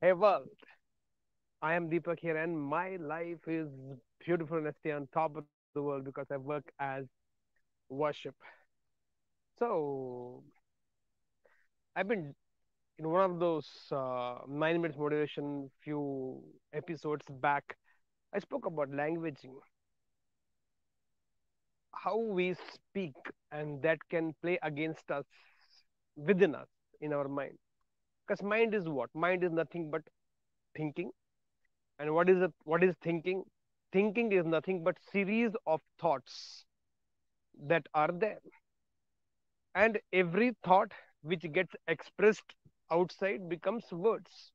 Hey world, I am Deepak here, and my life is beautiful and I stay on top of the world because I work as worship. So I've been in one of those uh, nine minutes motivation few episodes back. I spoke about languaging, how we speak, and that can play against us within us in our mind. Because mind is what? Mind is nothing but thinking. And what is what is thinking? Thinking is nothing but series of thoughts that are there. And every thought which gets expressed outside becomes words.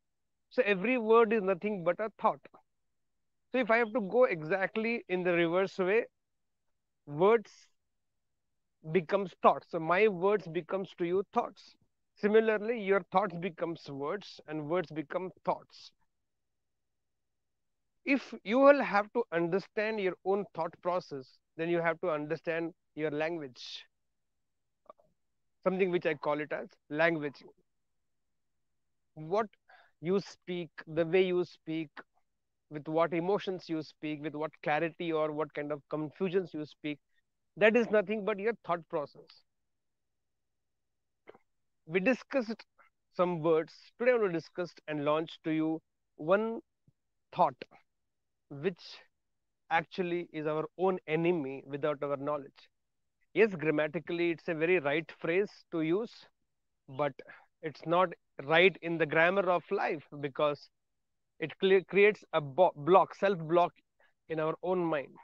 So every word is nothing but a thought. So if i have to go exactly in the reverse way words becomes thoughts. So my words becomes to you thoughts similarly your thoughts becomes words and words become thoughts if you will have to understand your own thought process, then you have to understand your language, something which I call it as language. What you speak, the way you speak, with what emotions you speak, with what clarity or what kind of confusions you speak, that is nothing but your thought process. We discussed some words. Today I want to discuss and launch to you one thought which actually is our own enemy without our knowledge. Yes, grammatically, it's a very right phrase to use, but it's not right in the grammar of life because it creates a block, self block in our own mind.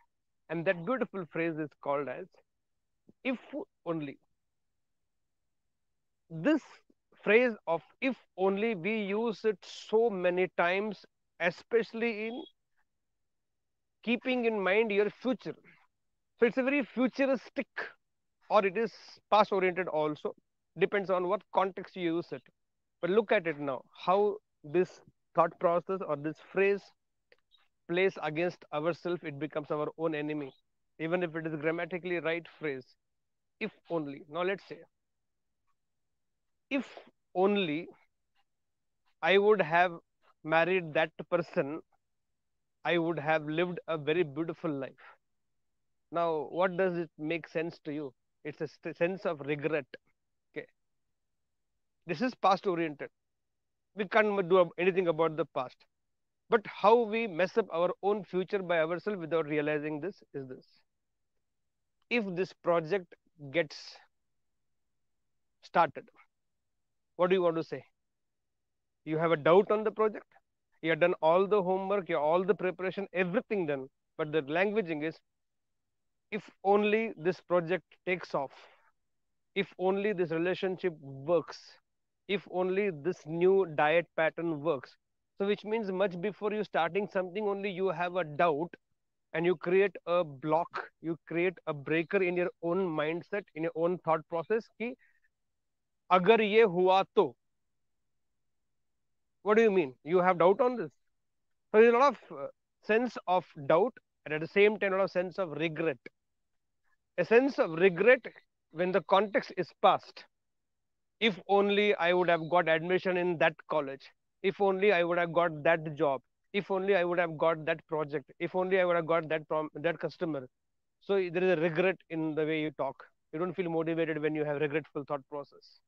And that beautiful phrase is called as if only. This phrase of if only we use it so many times, especially in keeping in mind your future. So it's a very futuristic or it is past oriented also. Depends on what context you use it. But look at it now, how this thought process or this phrase plays against ourselves, it becomes our own enemy. Even if it is grammatically right phrase. If only. Now let's say, if only I would have married that person I would have lived a very beautiful life. Now, what does it make sense to you? It's a sense of regret. Okay. This is past oriented. We can't do anything about the past. But how we mess up our own future by ourselves without realizing this is this. If this project gets started, what do you want to say? You have a doubt on the project? you have done all the homework, you all the preparation, everything done. But the languaging is, if only this project takes off, if only this relationship works, if only this new diet pattern works. So which means much before you starting something, only you have a doubt and you create a block, you create a breaker in your own mindset, in your own thought process कि agar ye hua to. What do you mean? You have doubt on this? So there's a lot of uh, sense of doubt and at the same time a lot of sense of regret. A sense of regret when the context is past. If only I would have got admission in that college. If only I would have got that job. If only I would have got that project. If only I would have got that prom- that customer. So there is a regret in the way you talk. You don't feel motivated when you have regretful thought process.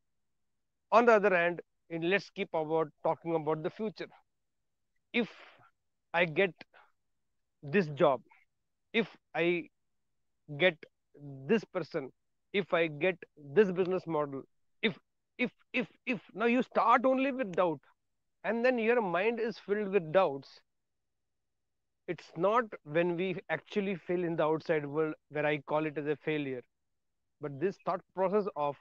On the other hand, and let's keep about talking about the future. If i get this job if i get this person if i get this business model if if if if now you start only with doubt and then your mind is filled with doubts. It's not when we actually fail in the outside world where i call it as a failure but this thought process of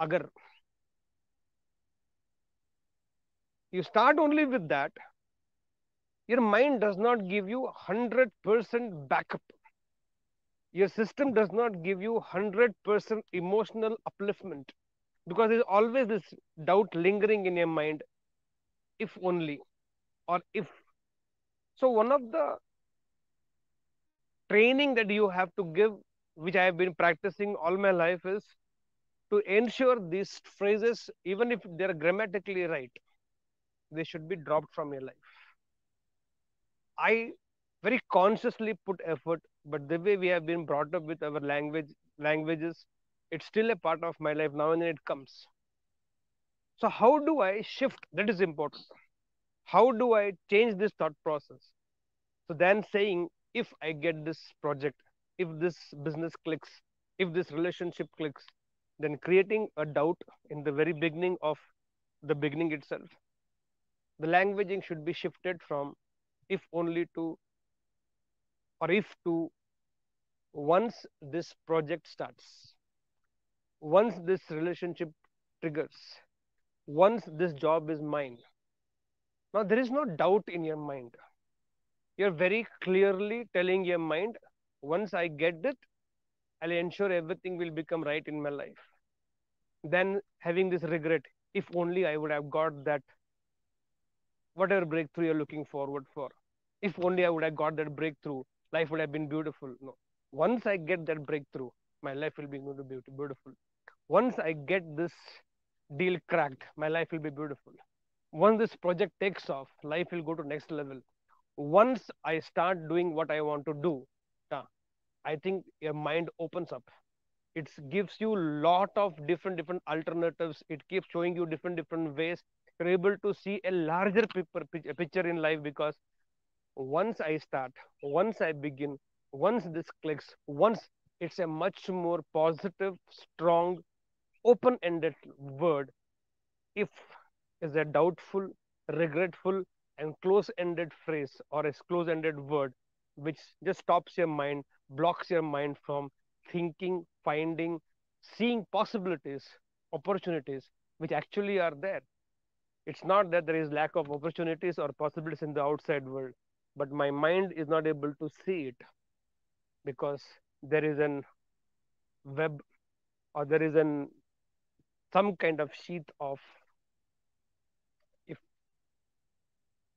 agar you start only with that, your mind does not give you 100% backup. Your system does not give you 100% emotional upliftment because there's always this doubt lingering in your mind if only or if. So, one of the training that you have to give, which I have been practicing all my life, is to ensure these phrases, even if they're grammatically right, they should be dropped from your life. I very consciously put effort, but the way we have been brought up with our language languages, it's still a part of my life now and then it comes. So how do I shift? That is important. How do I change this thought process? So then saying, if I get this project, if this business clicks, if this relationship clicks, then creating a doubt in the very beginning of the beginning itself. The languaging should be shifted from if only to or if to once this project starts, once this relationship triggers, once this job is mine. Now, there is no doubt in your mind. You're very clearly telling your mind, once I get it, I'll ensure everything will become right in my life. Then having this regret, if only I would have got that whatever breakthrough you're looking forward for. If only I would have got that breakthrough, life would have been beautiful. No. Once I get that breakthrough, my life will be going to be beautiful. Once I get this deal cracked, my life will be beautiful. Once this project takes off, life will go to next level. Once I start doing what I want to do, I think your mind opens up. It gives you a lot of different different alternatives. It keeps showing you different different ways. You're able to see a larger picture in life because once I start, once I begin, once this clicks, once it's a much more positive, strong, open-ended word. If is a doubtful, regretful, and close-ended phrase or a close-ended word, which just stops your mind, blocks your mind from thinking, finding, seeing possibilities, opportunities, which actually are there. It's not that there is lack of opportunities or possibilities in the outside world, but my mind is not able to see it because there is an web or there is an some kind of sheath of if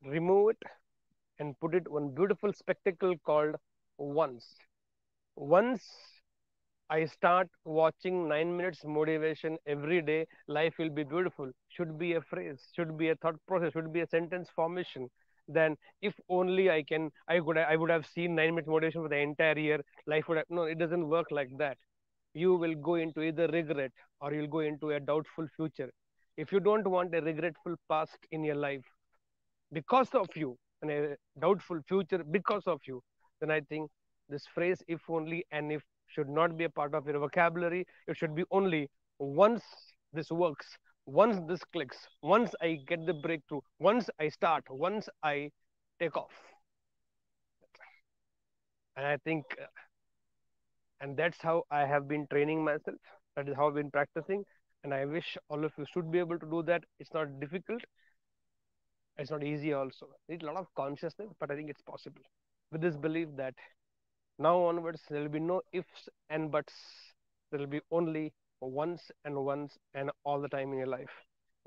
remove it and put it one beautiful spectacle called once. Once I start watching nine minutes motivation every day, life will be beautiful. Should be a phrase, should be a thought process, should be a sentence formation. Then, if only I can, I could, I would have seen nine minutes motivation for the entire year. Life would have no. It doesn't work like that. You will go into either regret or you'll go into a doubtful future. If you don't want a regretful past in your life because of you, a doubtful future because of you, then I think this phrase, if only and if, should not be a part of your vocabulary. It should be only once this works, once this clicks, once I get the breakthrough, once I start, once I take off. And I think, and that's how I have been training myself. That is how I've been practicing. And I wish all of you should be able to do that. It's not difficult it's not easy also. Need a lot of consciousness but i think it's possible. With this belief that now onwards there will be no ifs and buts. There will be only once and once and all the time in your life